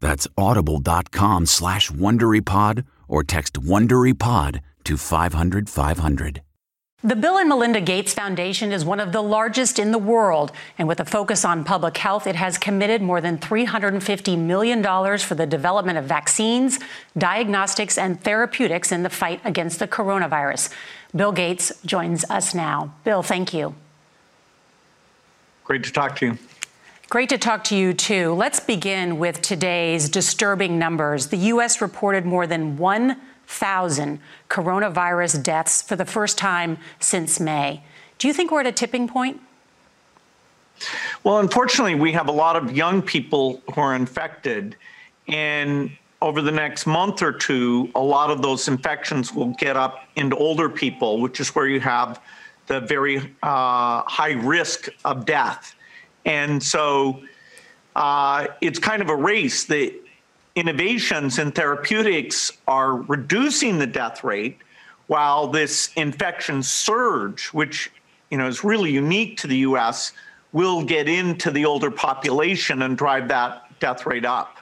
That's audible.com slash WonderyPod or text WonderyPod to 500 500. The Bill and Melinda Gates Foundation is one of the largest in the world, and with a focus on public health, it has committed more than $350 million for the development of vaccines, diagnostics, and therapeutics in the fight against the coronavirus. Bill Gates joins us now. Bill, thank you. Great to talk to you. Great to talk to you, too. Let's begin with today's disturbing numbers. The U.S. reported more than 1,000 coronavirus deaths for the first time since May. Do you think we're at a tipping point? Well, unfortunately, we have a lot of young people who are infected. And over the next month or two, a lot of those infections will get up into older people, which is where you have the very uh, high risk of death. And so uh, it's kind of a race. The innovations in therapeutics are reducing the death rate while this infection surge, which you know is really unique to the US, will get into the older population and drive that death rate up.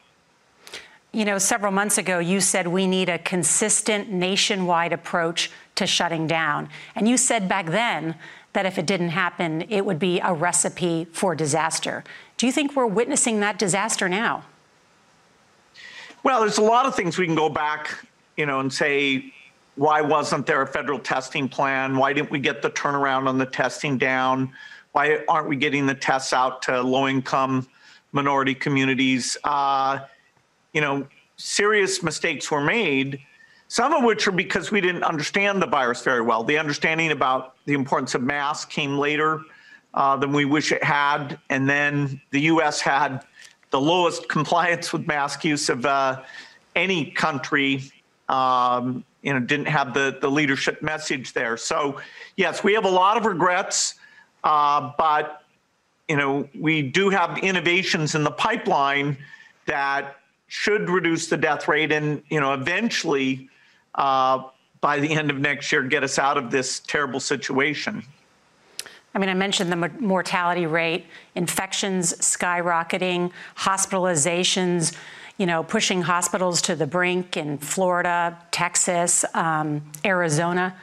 You know, several months ago, you said we need a consistent nationwide approach to shutting down. And you said back then that if it didn't happen, it would be a recipe for disaster. Do you think we're witnessing that disaster now? Well, there's a lot of things we can go back, you know, and say, why wasn't there a federal testing plan? Why didn't we get the turnaround on the testing down? Why aren't we getting the tests out to low income minority communities? Uh, you know, serious mistakes were made some of which are because we didn't understand the virus very well. The understanding about the importance of masks came later uh, than we wish it had. And then the US had the lowest compliance with mask use of uh, any country. Um, you know, didn't have the, the leadership message there. So, yes, we have a lot of regrets, uh, but, you know, we do have innovations in the pipeline that should reduce the death rate and, you know, eventually uh, by the end of next year get us out of this terrible situation. I mean, I mentioned the mortality rate, infections skyrocketing, hospitalizations, you know, pushing hospitals to the brink in Florida, Texas, um, Arizona.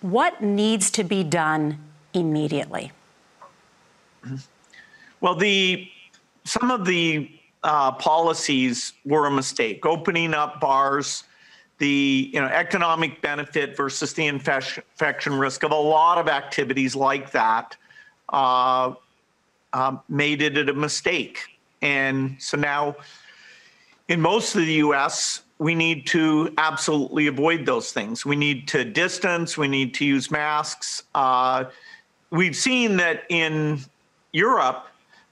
What needs to be done immediately? Well, the some of the uh, policies were a mistake. Opening up bars the you know economic benefit versus the infection risk of a lot of activities like that uh, uh, made it a mistake. And so now, in most of the U.S., we need to absolutely avoid those things. We need to distance. We need to use masks. Uh, we've seen that in Europe,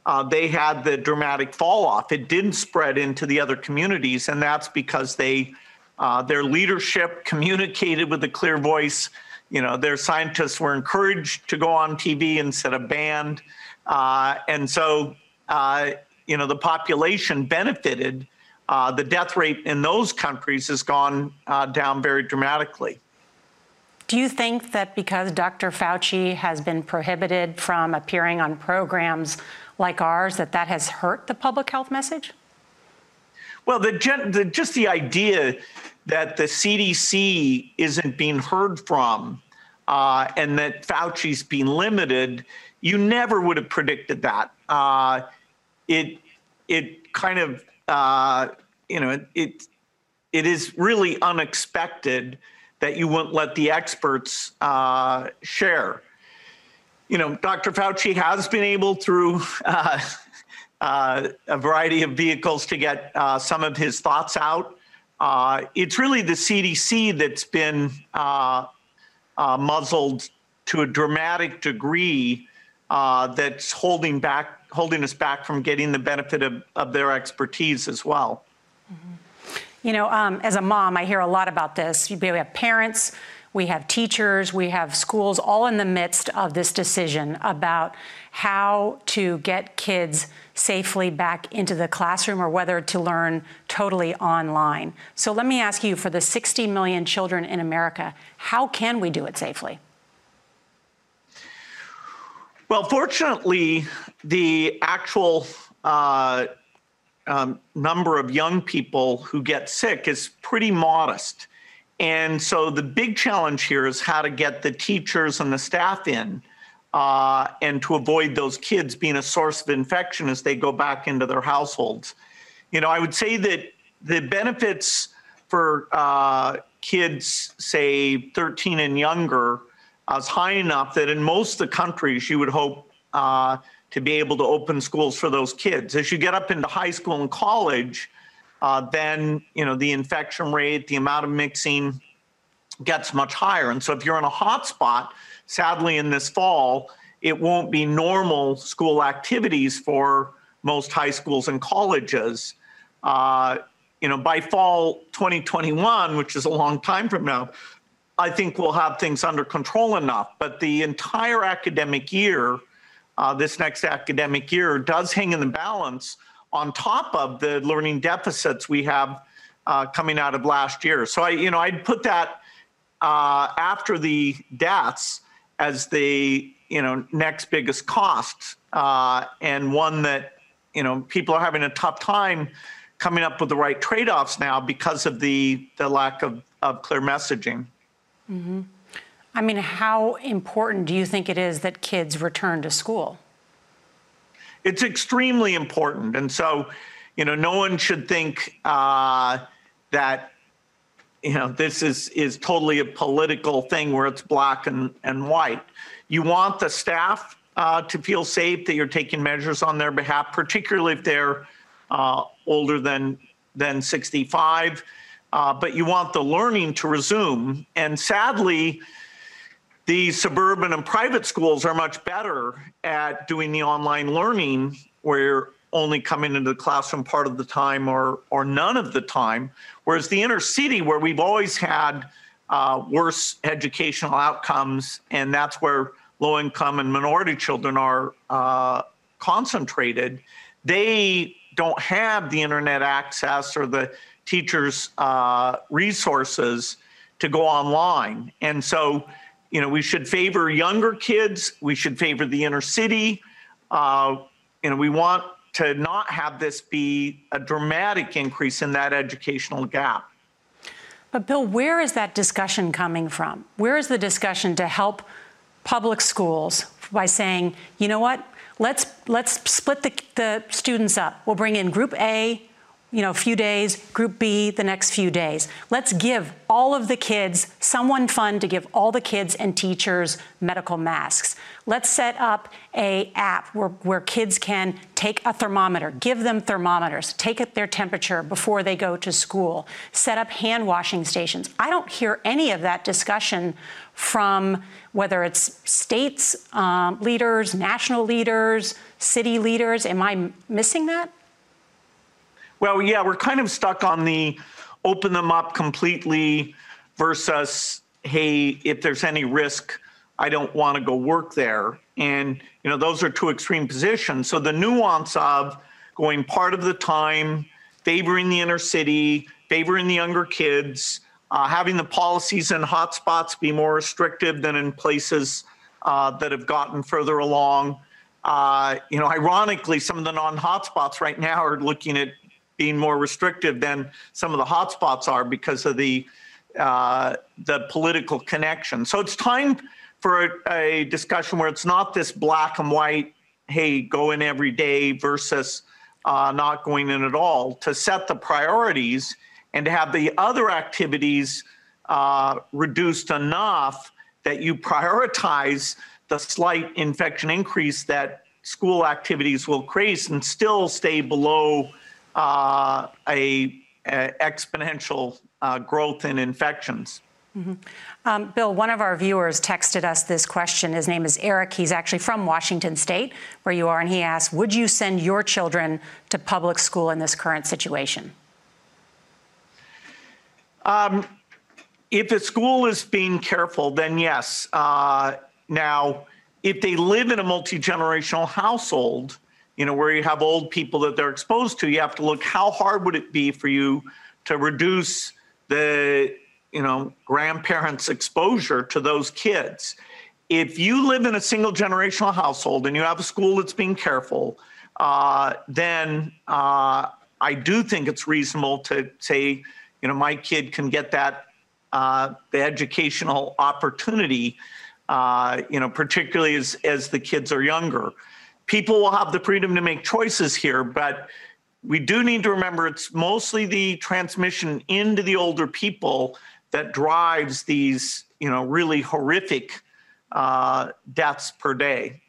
uh, they had the dramatic fall off. It didn't spread into the other communities, and that's because they uh, their leadership communicated with a clear voice. You know, their scientists were encouraged to go on TV instead of banned, uh, and so uh, you know the population benefited. Uh, the death rate in those countries has gone uh, down very dramatically. Do you think that because Dr. Fauci has been prohibited from appearing on programs like ours, that that has hurt the public health message? Well, the, the, just the idea that the CDC isn't being heard from uh, and that Fauci's being limited, you never would have predicted that. Uh, it it kind of uh, you know it, it it is really unexpected that you wouldn't let the experts uh, share. You know, Dr. Fauci has been able through uh, uh, a variety of vehicles to get some of his thoughts out. Uh, it's really the CDC that's been uh, muzzled to a dramatic degree that's holding back, holding us back from getting the benefit of, of their expertise as well. Mm-hmm. You know, um, as a mom, I hear a lot about this. We have parents, we have teachers, we have schools all in the midst of this decision about how to get kids safely back into the classroom or whether to learn totally online. So let me ask you for the 60 million children in America, how can we do it safely? Well, fortunately, the actual uh, um, number of young people who get sick is pretty modest. And so the big challenge here is how to get the teachers and the staff in uh, and to avoid those kids being a source of infection as they go back into their households. You know, I would say that the benefits for uh, kids, say 13 and younger, is high enough that in most of the countries you would hope uh, to be able to open schools for those kids. As you get up into high school and college, uh, then you know the infection rate, the amount of mixing gets much higher. And so if you're in a hot spot, sadly in this fall, it won't be normal school activities for most high schools and colleges. Uh, you know, by fall 2021, which is a long time from now, I think we'll have things under control enough. But the entire academic year uh, this next academic year does hang in the balance on top of the learning deficits we have uh, coming out of last year. So I, you know, I'd put that uh, after the deaths as the you know next biggest cost uh, and one that you know people are having a tough time coming up with the right trade-offs now because of the the lack of, of clear messaging. Mm-hmm. I mean, how important do you think it is that kids return to school? It's extremely important. And so, you know, no one should think uh, that, you know, this is, is totally a political thing where it's black and, and white. You want the staff uh, to feel safe that you're taking measures on their behalf, particularly if they're uh, older than, than 65. Uh, but you want the learning to resume. And sadly, the suburban and private schools are much better at doing the online learning where you're only coming into the classroom part of the time or or none of the time whereas the inner city where we've always had uh, worse educational outcomes and that's where low income and minority children are uh, concentrated they don't have the internet access or the teachers uh, resources to go online. And so you know, we should favor younger kids. We should favor the inner city. Uh, you know, we want to not have this be a dramatic increase in that educational gap. But, Bill, where is that discussion coming from? Where is the discussion to help public schools by saying, you know what, let's, let's split the, the students up. We'll bring in group A you know, a few days, group B the next few days. Let's give all of the kids someone fun to give all the kids and teachers medical masks. Let's set up a app where, where kids can take a thermometer, give them thermometers, take their temperature before they go to school, set up hand washing stations. I don't hear any of that discussion from whether it's states um, leaders, national leaders, city leaders. Am I missing that? Well, yeah, we're kind of stuck on the open them up completely versus, hey, if there's any risk, I don't want to go work there. And, you know, those are two extreme positions. So the nuance of going part of the time, favoring the inner city, favoring the younger kids, uh, having the policies in hotspots be more restrictive than in places uh, that have gotten further along. Uh, you know, ironically, some of the non-hotspots right now are looking at being more restrictive than some of the hotspots are because of the uh, the political connection. So it's time for a, a, discussion where it's not this black and white, hey, go in every day versus uh, not going in at all. To set the priorities and to have the other activities uh, reduced enough that you prioritize the slight infection increase that school activities will create and still stay below uh, a, a, exponential uh, growth in infections. Mm-hmm. Um, Bill, one of our viewers texted us this question. His name is Eric. He's actually from Washington State, where you are, and he asked, "Would you send your children to public school in this current situation?" Um, if a school is being careful, then yes. Uh, now, if they live in a multi generational household, you know, where you have old people that they're exposed to, you have to look how hard would it be for you to reduce the, you know, grandparents' exposure to those kids. If you live in a single generational household and you have a school that's being careful, uh, then uh, I do think it's reasonable to say, you know, my kid can get that uh, the educational opportunity, uh, you know, particularly as as the kids are younger people will have the freedom to make choices here, but we do need to remember it's mostly the transmission into the older people that drives these, you know, really horrific uh, deaths per day.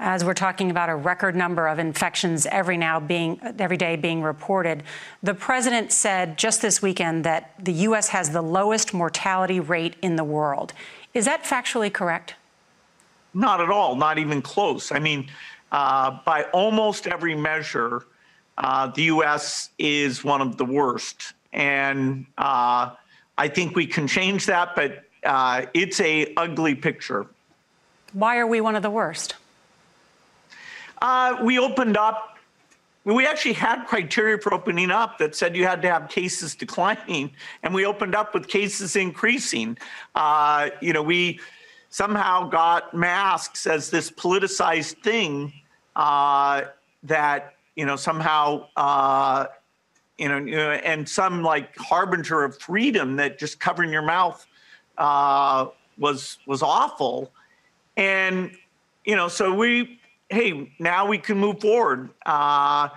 As we're talking about a record number of infections every now being every day being reported, the president said just this weekend that the U.S. has the lowest mortality rate in the world. Is that factually correct? Not at all, not even close. I mean, uh, by almost every measure, uh, the U.S. is one of the worst. And uh, I think we can change that, but uh, it's a ugly picture. Why are we one of the worst? Uh, we opened up. We actually had criteria for opening up that said you had to have cases declining, and we opened up with cases increasing. Uh, you know, we somehow got masks as this politicized thing uh, that you know somehow uh, you, know, and some like harbinger of freedom that just covering your mouth uh, was was awful. And you know so we hey now we can move forward. Uh,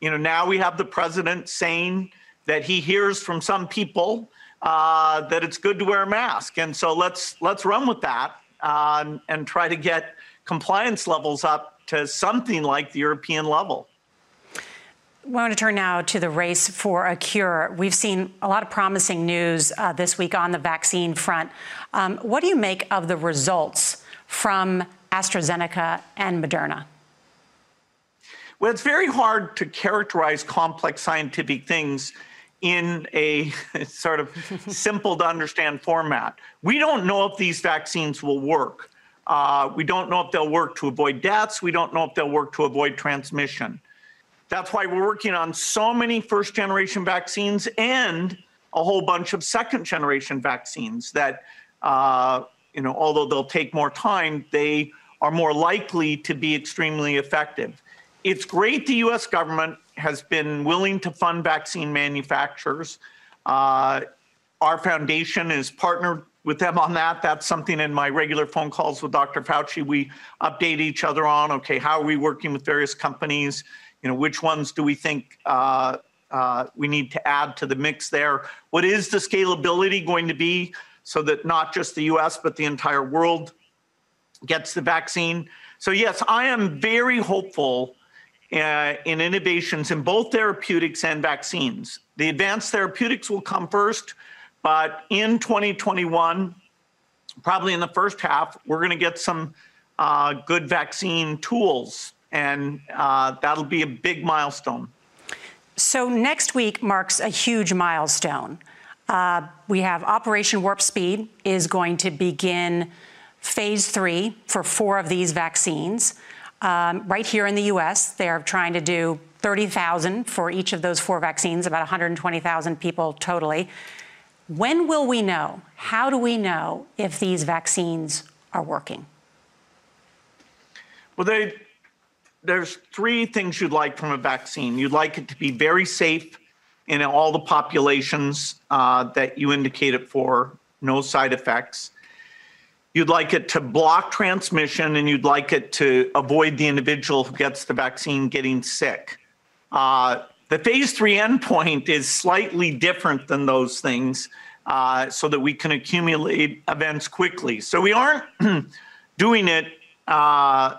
you know now we have the president saying that he hears from some people uh, that it's good to wear a mask. And so let's let's run with that um, and try to get compliance levels up to something like the European level. I want to turn now to the race for a cure. We've seen a lot of promising news uh, this week on the vaccine front. Um, what do you make of the results from AstraZeneca and Moderna? Well, it's very hard to characterize complex scientific things in a sort of simple to understand format. We don't know if these vaccines will work. Uh, we don't know if they'll work to avoid deaths. We don't know if they'll work to avoid transmission. That's why we're working on so many first generation vaccines and a whole bunch of second generation vaccines that, uh, you know, although they'll take more time, they are more likely to be extremely effective. It's great the US government has been willing to fund vaccine manufacturers. Uh, our foundation is partnered with them on that. That's something in my regular phone calls with Dr. Fauci we update each other on. Okay, how are we working with various companies? You know, which ones do we think uh, uh, we need to add to the mix there? What is the scalability going to be so that not just the US, but the entire world gets the vaccine? So, yes, I am very hopeful uh, in innovations in both therapeutics and vaccines. The advanced therapeutics will come first, but in 2021, probably in the first half, we're going to get some uh, good vaccine tools, and uh, that'll be a big milestone. So, next week marks a huge milestone. Uh, we have Operation Warp Speed is going to begin phase three for four of these vaccines. Um, right here in the US, they're trying to do 30,000 for each of those four vaccines, about 120,000 people totally. When will we know? How do we know if these vaccines are working? Well, they, there's three things you'd like from a vaccine. You'd like it to be very safe in all the populations uh, that you indicate it for, no side effects. You'd like it to block transmission and you'd like it to avoid the individual who gets the vaccine getting sick. Uh, the phase three endpoint is slightly different than those things uh, so that we can accumulate events quickly. So we aren't doing it uh,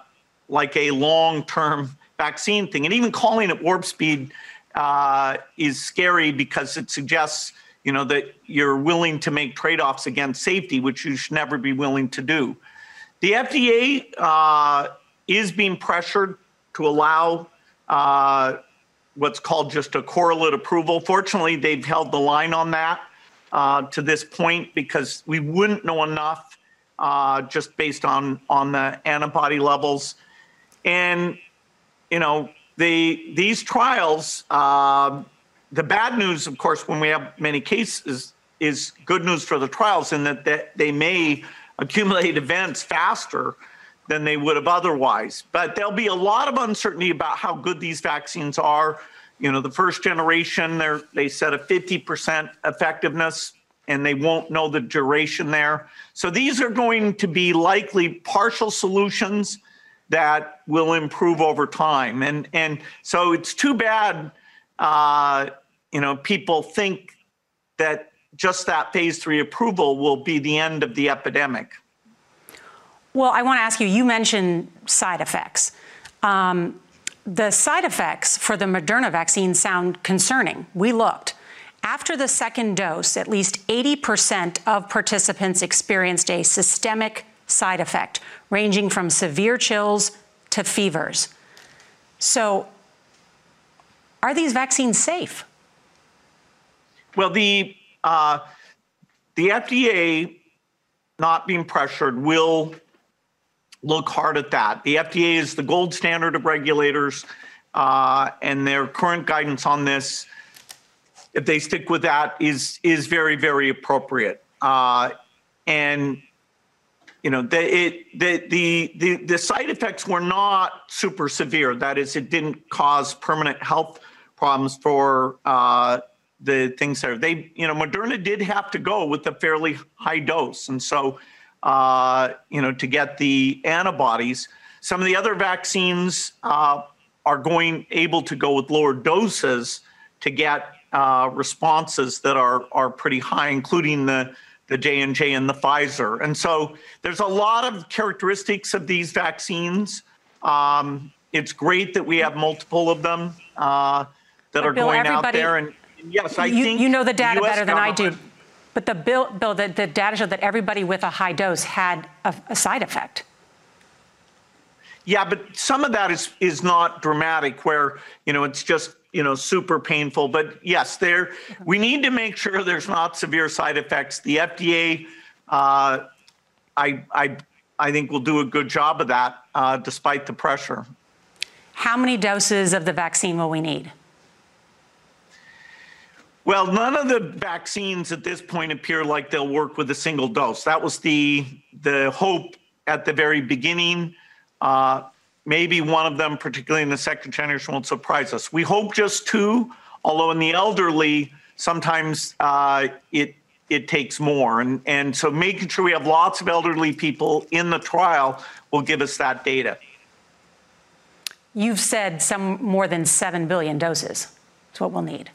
like a long term vaccine thing. And even calling it warp speed uh, is scary because it suggests you know that you're willing to make trade-offs against safety, which you should never be willing to do. The FDA uh, is being pressured to allow uh, what's called just a correlate approval. Fortunately, they've held the line on that uh, to this point because we wouldn't know enough uh, just based on on the antibody levels, and you know the these trials. The bad news, of course, when we have many cases, is good news for the trials in that they may accumulate events faster than they would have otherwise. But there'll be a lot of uncertainty about how good these vaccines are. You know, the first generation, they said a 50% effectiveness, and they won't know the duration there. So these are going to be likely partial solutions that will improve over time. And and so it's too bad uh, you know, people think that just that phase three approval will be the end of the epidemic. Well, I want to ask you, you mentioned side effects. Um, the side effects for the Moderna vaccine sound concerning. We looked. After the second dose, at least 80% of participants experienced a systemic side effect, ranging from severe chills to fevers. So, are these vaccines safe? Well, the uh, the FDA, not being pressured, will look hard at that. The FDA is the gold standard of regulators, uh, and their current guidance on this, if they stick with that, is is very very appropriate. Uh, and you know, the, it, the, the, the, the side effects were not super severe. That is, it didn't cause permanent health problems for uh, the things there. They, you know, Moderna did have to go with a fairly high dose, and so, uh, you know, to get the antibodies. Some of the other vaccines uh, are going able to go with lower doses to get uh, responses that are are pretty high, including the the J and J and the Pfizer. And so, there's a lot of characteristics of these vaccines. Um, it's great that we have multiple of them uh, that but are Bill, going out there and yes, I you, think you know the data better than I do. But the bill, Bill the, the data showed that everybody with a high dose had a, a side effect. Yeah, but some of that is is not dramatic, where you know it's just you know super painful. But yes, there we need to make sure there's not severe side effects. The FDA, uh, I I I think will do a good job of that, uh, despite the pressure. How many doses of the vaccine will we need? Well, none of the vaccines at this point appear like they'll work with a single dose. That was the the hope at the very beginning. Uh, maybe one of them, particularly in the second generation, won't surprise us. We hope just two, although in the elderly, sometimes uh, it it takes more. And and so making sure we have lots of elderly people in the trial will give us that data. You've said some more than 7 billion doses. That's what we'll need.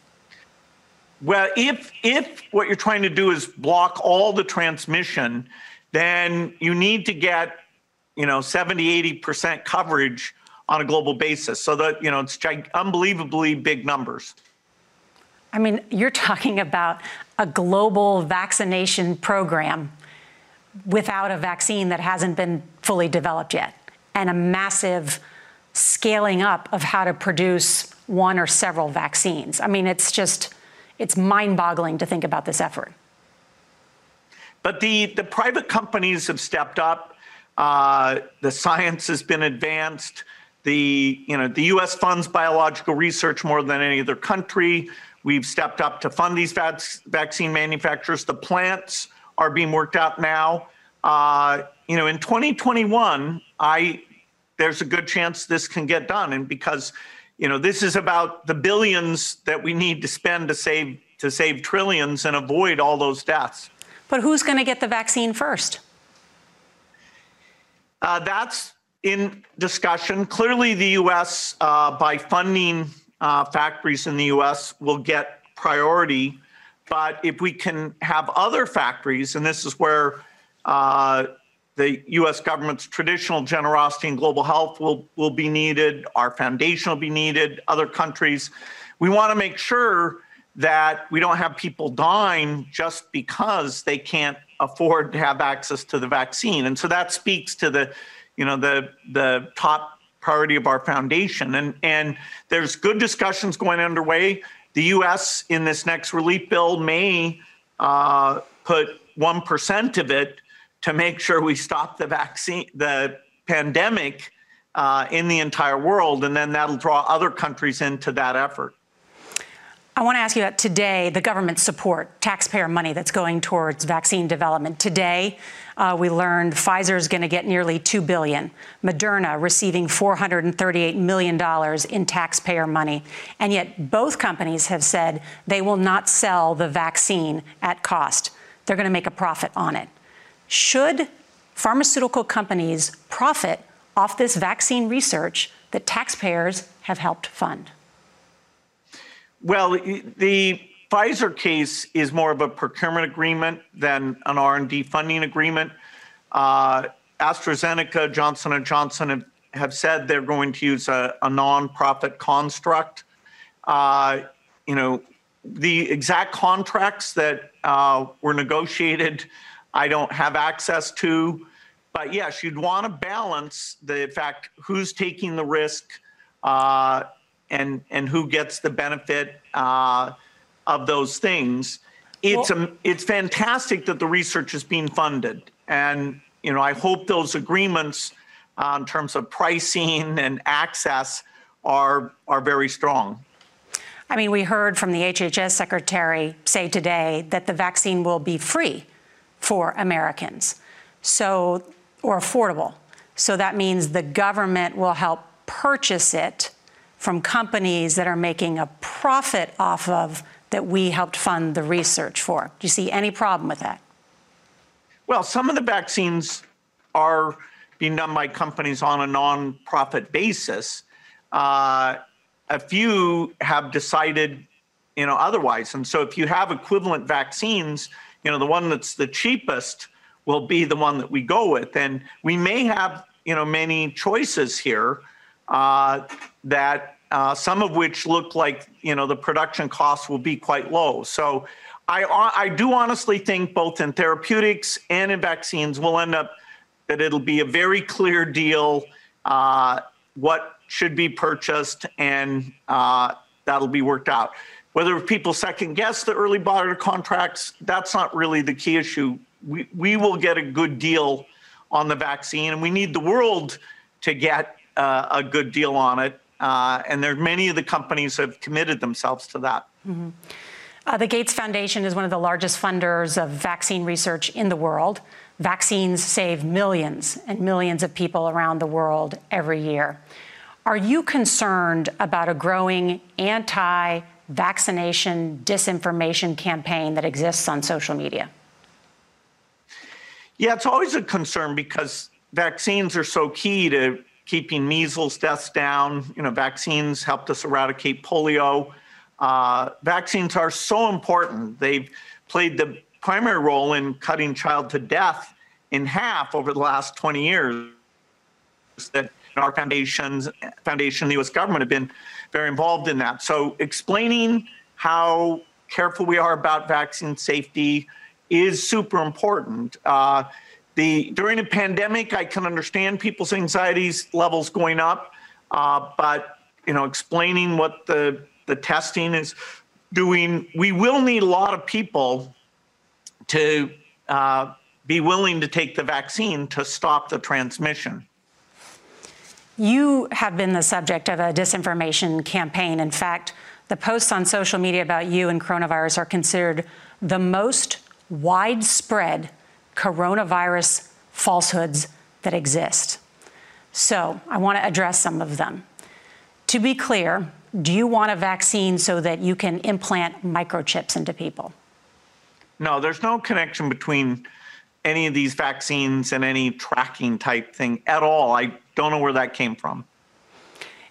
Well, if if what you're trying to do is block all the transmission, then you need to get, you know, 70, 80% coverage on a global basis. So that, you know, it's unbelievably big numbers. I mean, you're talking about a global vaccination program without a vaccine that hasn't been fully developed yet and a massive scaling up of how to produce one or several vaccines. I mean, it's just it's mind-boggling to think about this effort. But the, the private companies have stepped up. Uh, the science has been advanced. The, you know, the U.S. funds biological research more than any other country. We've stepped up to fund these vac- vaccine manufacturers. The plants are being worked out now. Uh, you know, in 2021, I there's a good chance this can get done, and because you know this is about the billions that we need to spend to save to save trillions and avoid all those deaths. But who's going to get the vaccine first? Uh, that's in discussion. Clearly, the U.S. Uh, by funding uh, factories in the U.S. will get priority. But if we can have other factories, and this is where uh, the U.S. government's traditional generosity in global health will, will be needed, our foundation will be needed, other countries. We want to make sure that we don't have people dying just because they can't afford to have access to the vaccine. And so that speaks to the, you know, the the top priority of our foundation. And and there's good discussions going underway. The U.S. in this next relief bill may uh, put one percent of it to make sure we stop the vaccine, the pandemic uh, in the entire world, and then that'll draw other countries into that effort. I want to ask you about today the government support, taxpayer money that's going towards vaccine development. Today, uh, we learned Pfizer is going to get nearly two billion, Moderna receiving 438 million dollars in taxpayer money, and yet both companies have said they will not sell the vaccine at cost. They're going to make a profit on it. Should pharmaceutical companies profit off this vaccine research that taxpayers have helped fund? Well, the Pfizer case is more of a procurement agreement than an R&D funding agreement. Uh, AstraZeneca, Johnson & Johnson have, have, said they're going to use a, a non-profit construct. Uh, you know, the exact contracts that uh, were negotiated I don't have access to. But yes, you'd want to balance the fact who's taking the risk uh, and and who gets the benefit uh, of those things. It's well, a, it's fantastic that the research is being funded, and you know I hope those agreements uh, in terms of pricing and access are are very strong. I mean, we heard from the HHS secretary say today that the vaccine will be free for Americans. So, or affordable. So that means the government will help purchase it from companies that are making a profit off of that we helped fund the research for. Do you see any problem with that? Well, some of the vaccines are being done by companies on a non-profit basis. Uh, a few have decided, you know, otherwise. And so, if you have equivalent vaccines, you know, the one that's the cheapest will be the one that we go with. And we may have, you know, many choices here uh, that uh, some of which look like, you know, the production costs will be quite low. So I, I do honestly think both in therapeutics and in vaccines will end up that it'll be a very clear deal uh, what should be purchased and uh, that'll be worked out. Whether people second guess the early buyer contracts, that's not really the key issue. We, we will get a good deal on the vaccine, and we need the world to get uh, a good deal on it. Uh, and there many of the companies have committed themselves to that. Mm-hmm. Uh, the Gates Foundation is one of the largest funders of vaccine research in the world. Vaccines save millions and millions of people around the world every year. Are you concerned about a growing anti vaccination disinformation campaign that exists on social media? Yeah, it's always a concern because vaccines are so key to keeping measles deaths down. You know, vaccines helped us eradicate polio. Uh, vaccines are so important. They've played the primary role in cutting child to death in half over the last 20 years. That our foundations, foundation, the U.S. government have been very involved in that. So explaining how careful we are about vaccine safety is super important. Uh, the during a pandemic, I can understand people's anxieties levels going up, uh, but you know, explaining what the the testing is doing, we will need a lot of people to uh, be willing to take the vaccine to stop the transmission. You have been the subject of a disinformation campaign. In fact, the posts on social media about you and coronavirus are considered the most widespread coronavirus falsehoods that exist. So I want to address some of them. To be clear, do you want a vaccine so that you can implant microchips into people? No, there's no connection between any of these vaccines and any tracking type thing at all. I don't know where that came from.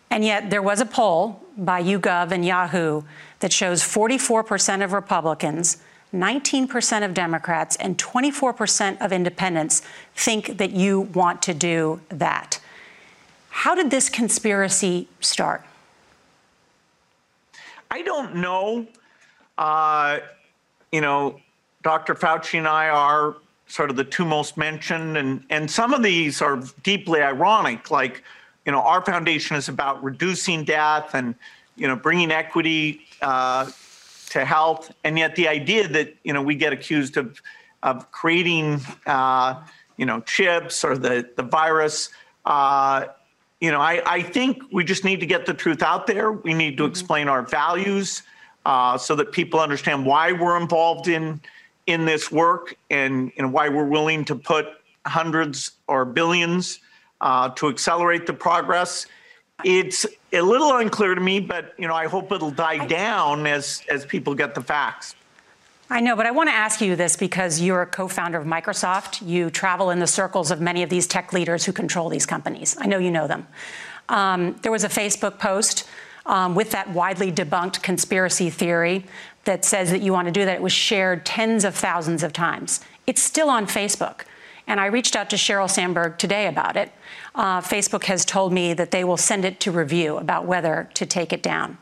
And yet, there was a poll by YouGov and Yahoo that shows 44% of Republicans, 19% of Democrats, and 24% of independents think that you want to do that. How did this conspiracy start? I don't know. Uh, you know, Dr. Fauci and I are sort of the two most mentioned, and and some of these are deeply ironic. Like, you know, our foundation is about reducing death and you know bringing equity uh, to health, and yet the idea that you know we get accused of of creating uh, you know chips or the the virus. Uh, you know, I, I think we just need to get the truth out there. We need to mm-hmm. explain our values uh, so that people understand why we're involved in in this work and, and why we're willing to put hundreds or billions uh, to accelerate the progress. It's a little unclear to me, but you know, I hope it'll die down as as people get the facts. I know, but I want to ask you this because you're a co founder of Microsoft. You travel in the circles of many of these tech leaders who control these companies. I know you know them. Um, there was a Facebook post um, with that widely debunked conspiracy theory that says that you want to do that. It was shared tens of thousands of times. It's still on Facebook. And I reached out to Sheryl Sandberg today about it. Uh, Facebook has told me that they will send it to review about whether to take it down.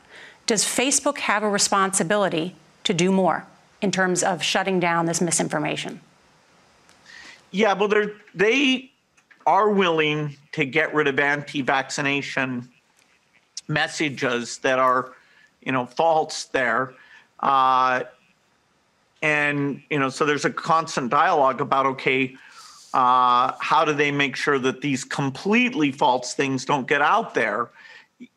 Does Facebook have a responsibility to do more? in terms of shutting down this misinformation? Yeah, well, they are willing to get rid of anti-vaccination messages that are, you know, false there. Uh, and, you know, so there's a constant dialogue about, okay, uh, how do they make sure that these completely false things don't get out there?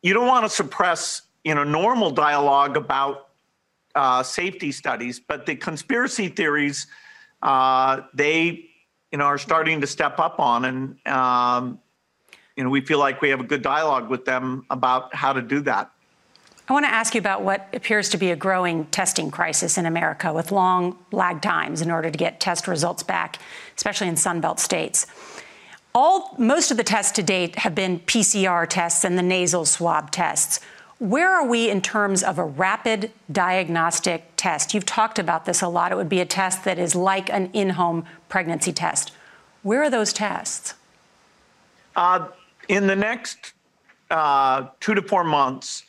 You don't want to suppress, you know, normal dialogue about uh, safety studies, but the conspiracy theories, uh, they, you know, are starting to step up on, and um, you know, we feel like we have a good dialogue with them about how to do that. I want to ask you about what appears to be a growing testing crisis in America with long lag times in order to get test results back, especially in Sunbelt states. All, most of the tests to date have been PCR tests and the nasal swab tests. Where are we in terms of a rapid diagnostic test? You've talked about this a lot. It would be a test that is like an in home pregnancy test. Where are those tests? Uh, in the next uh, two to four months,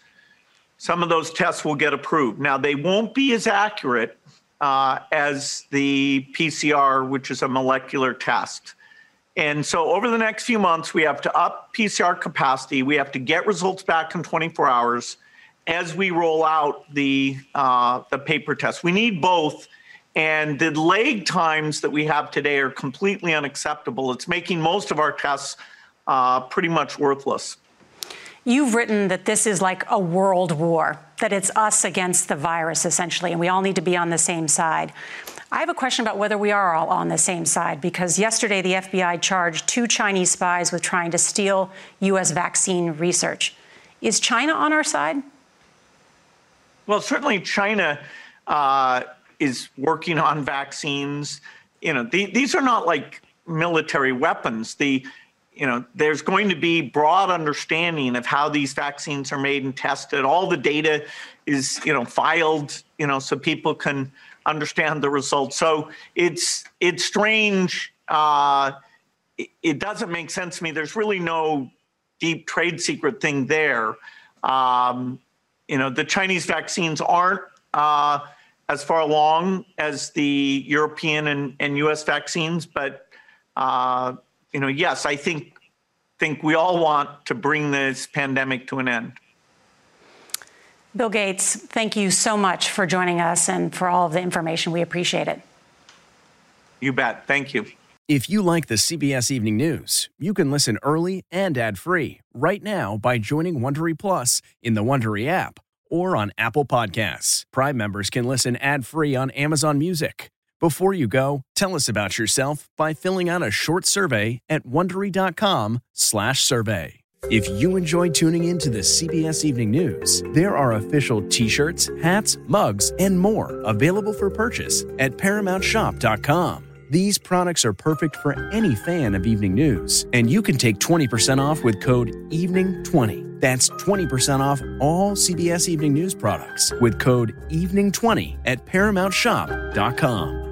some of those tests will get approved. Now, they won't be as accurate uh, as the PCR, which is a molecular test. And so over the next few months, we have to up PCR capacity. We have to get results back in 24 hours as we roll out the uh, the paper test. We need both. And the lag times that we have today are completely unacceptable. It's making most of our tests uh, pretty much worthless. You've written that this is like a world war, that it's us against the virus, essentially, and we all need to be on the same side. I have a question about whether we are all on the same side because yesterday the FBI charged two Chinese spies with trying to steal U.S. vaccine research. Is China on our side? Well, certainly China uh, is working on vaccines. You know, the, these are not like military weapons. The you know, there's going to be broad understanding of how these vaccines are made and tested. All the data is, you know, filed, you know, so people can understand the results. So it's it's strange. Uh, it, it doesn't make sense to me. There's really no deep trade secret thing there. Um, you know, the Chinese vaccines aren't uh, as far along as the European and, and U.S. vaccines, but uh, you know, yes, I think think we all want to bring this pandemic to an end. Bill Gates, thank you so much for joining us and for all of the information. We appreciate it. You bet. Thank you. If you like the CBS Evening News, you can listen early and ad-free right now by joining Wondery Plus in the Wondery app or on Apple Podcasts. Prime members can listen ad-free on Amazon Music. Before you go, tell us about yourself by filling out a short survey at wondery.com/survey. If you enjoy tuning in to the CBS Evening News, there are official t-shirts, hats, mugs, and more available for purchase at paramountshop.com. These products are perfect for any fan of evening news, and you can take 20% off with code EVENING20. That's 20% off all CBS Evening News products with code EVENING20 at ParamountShop.com.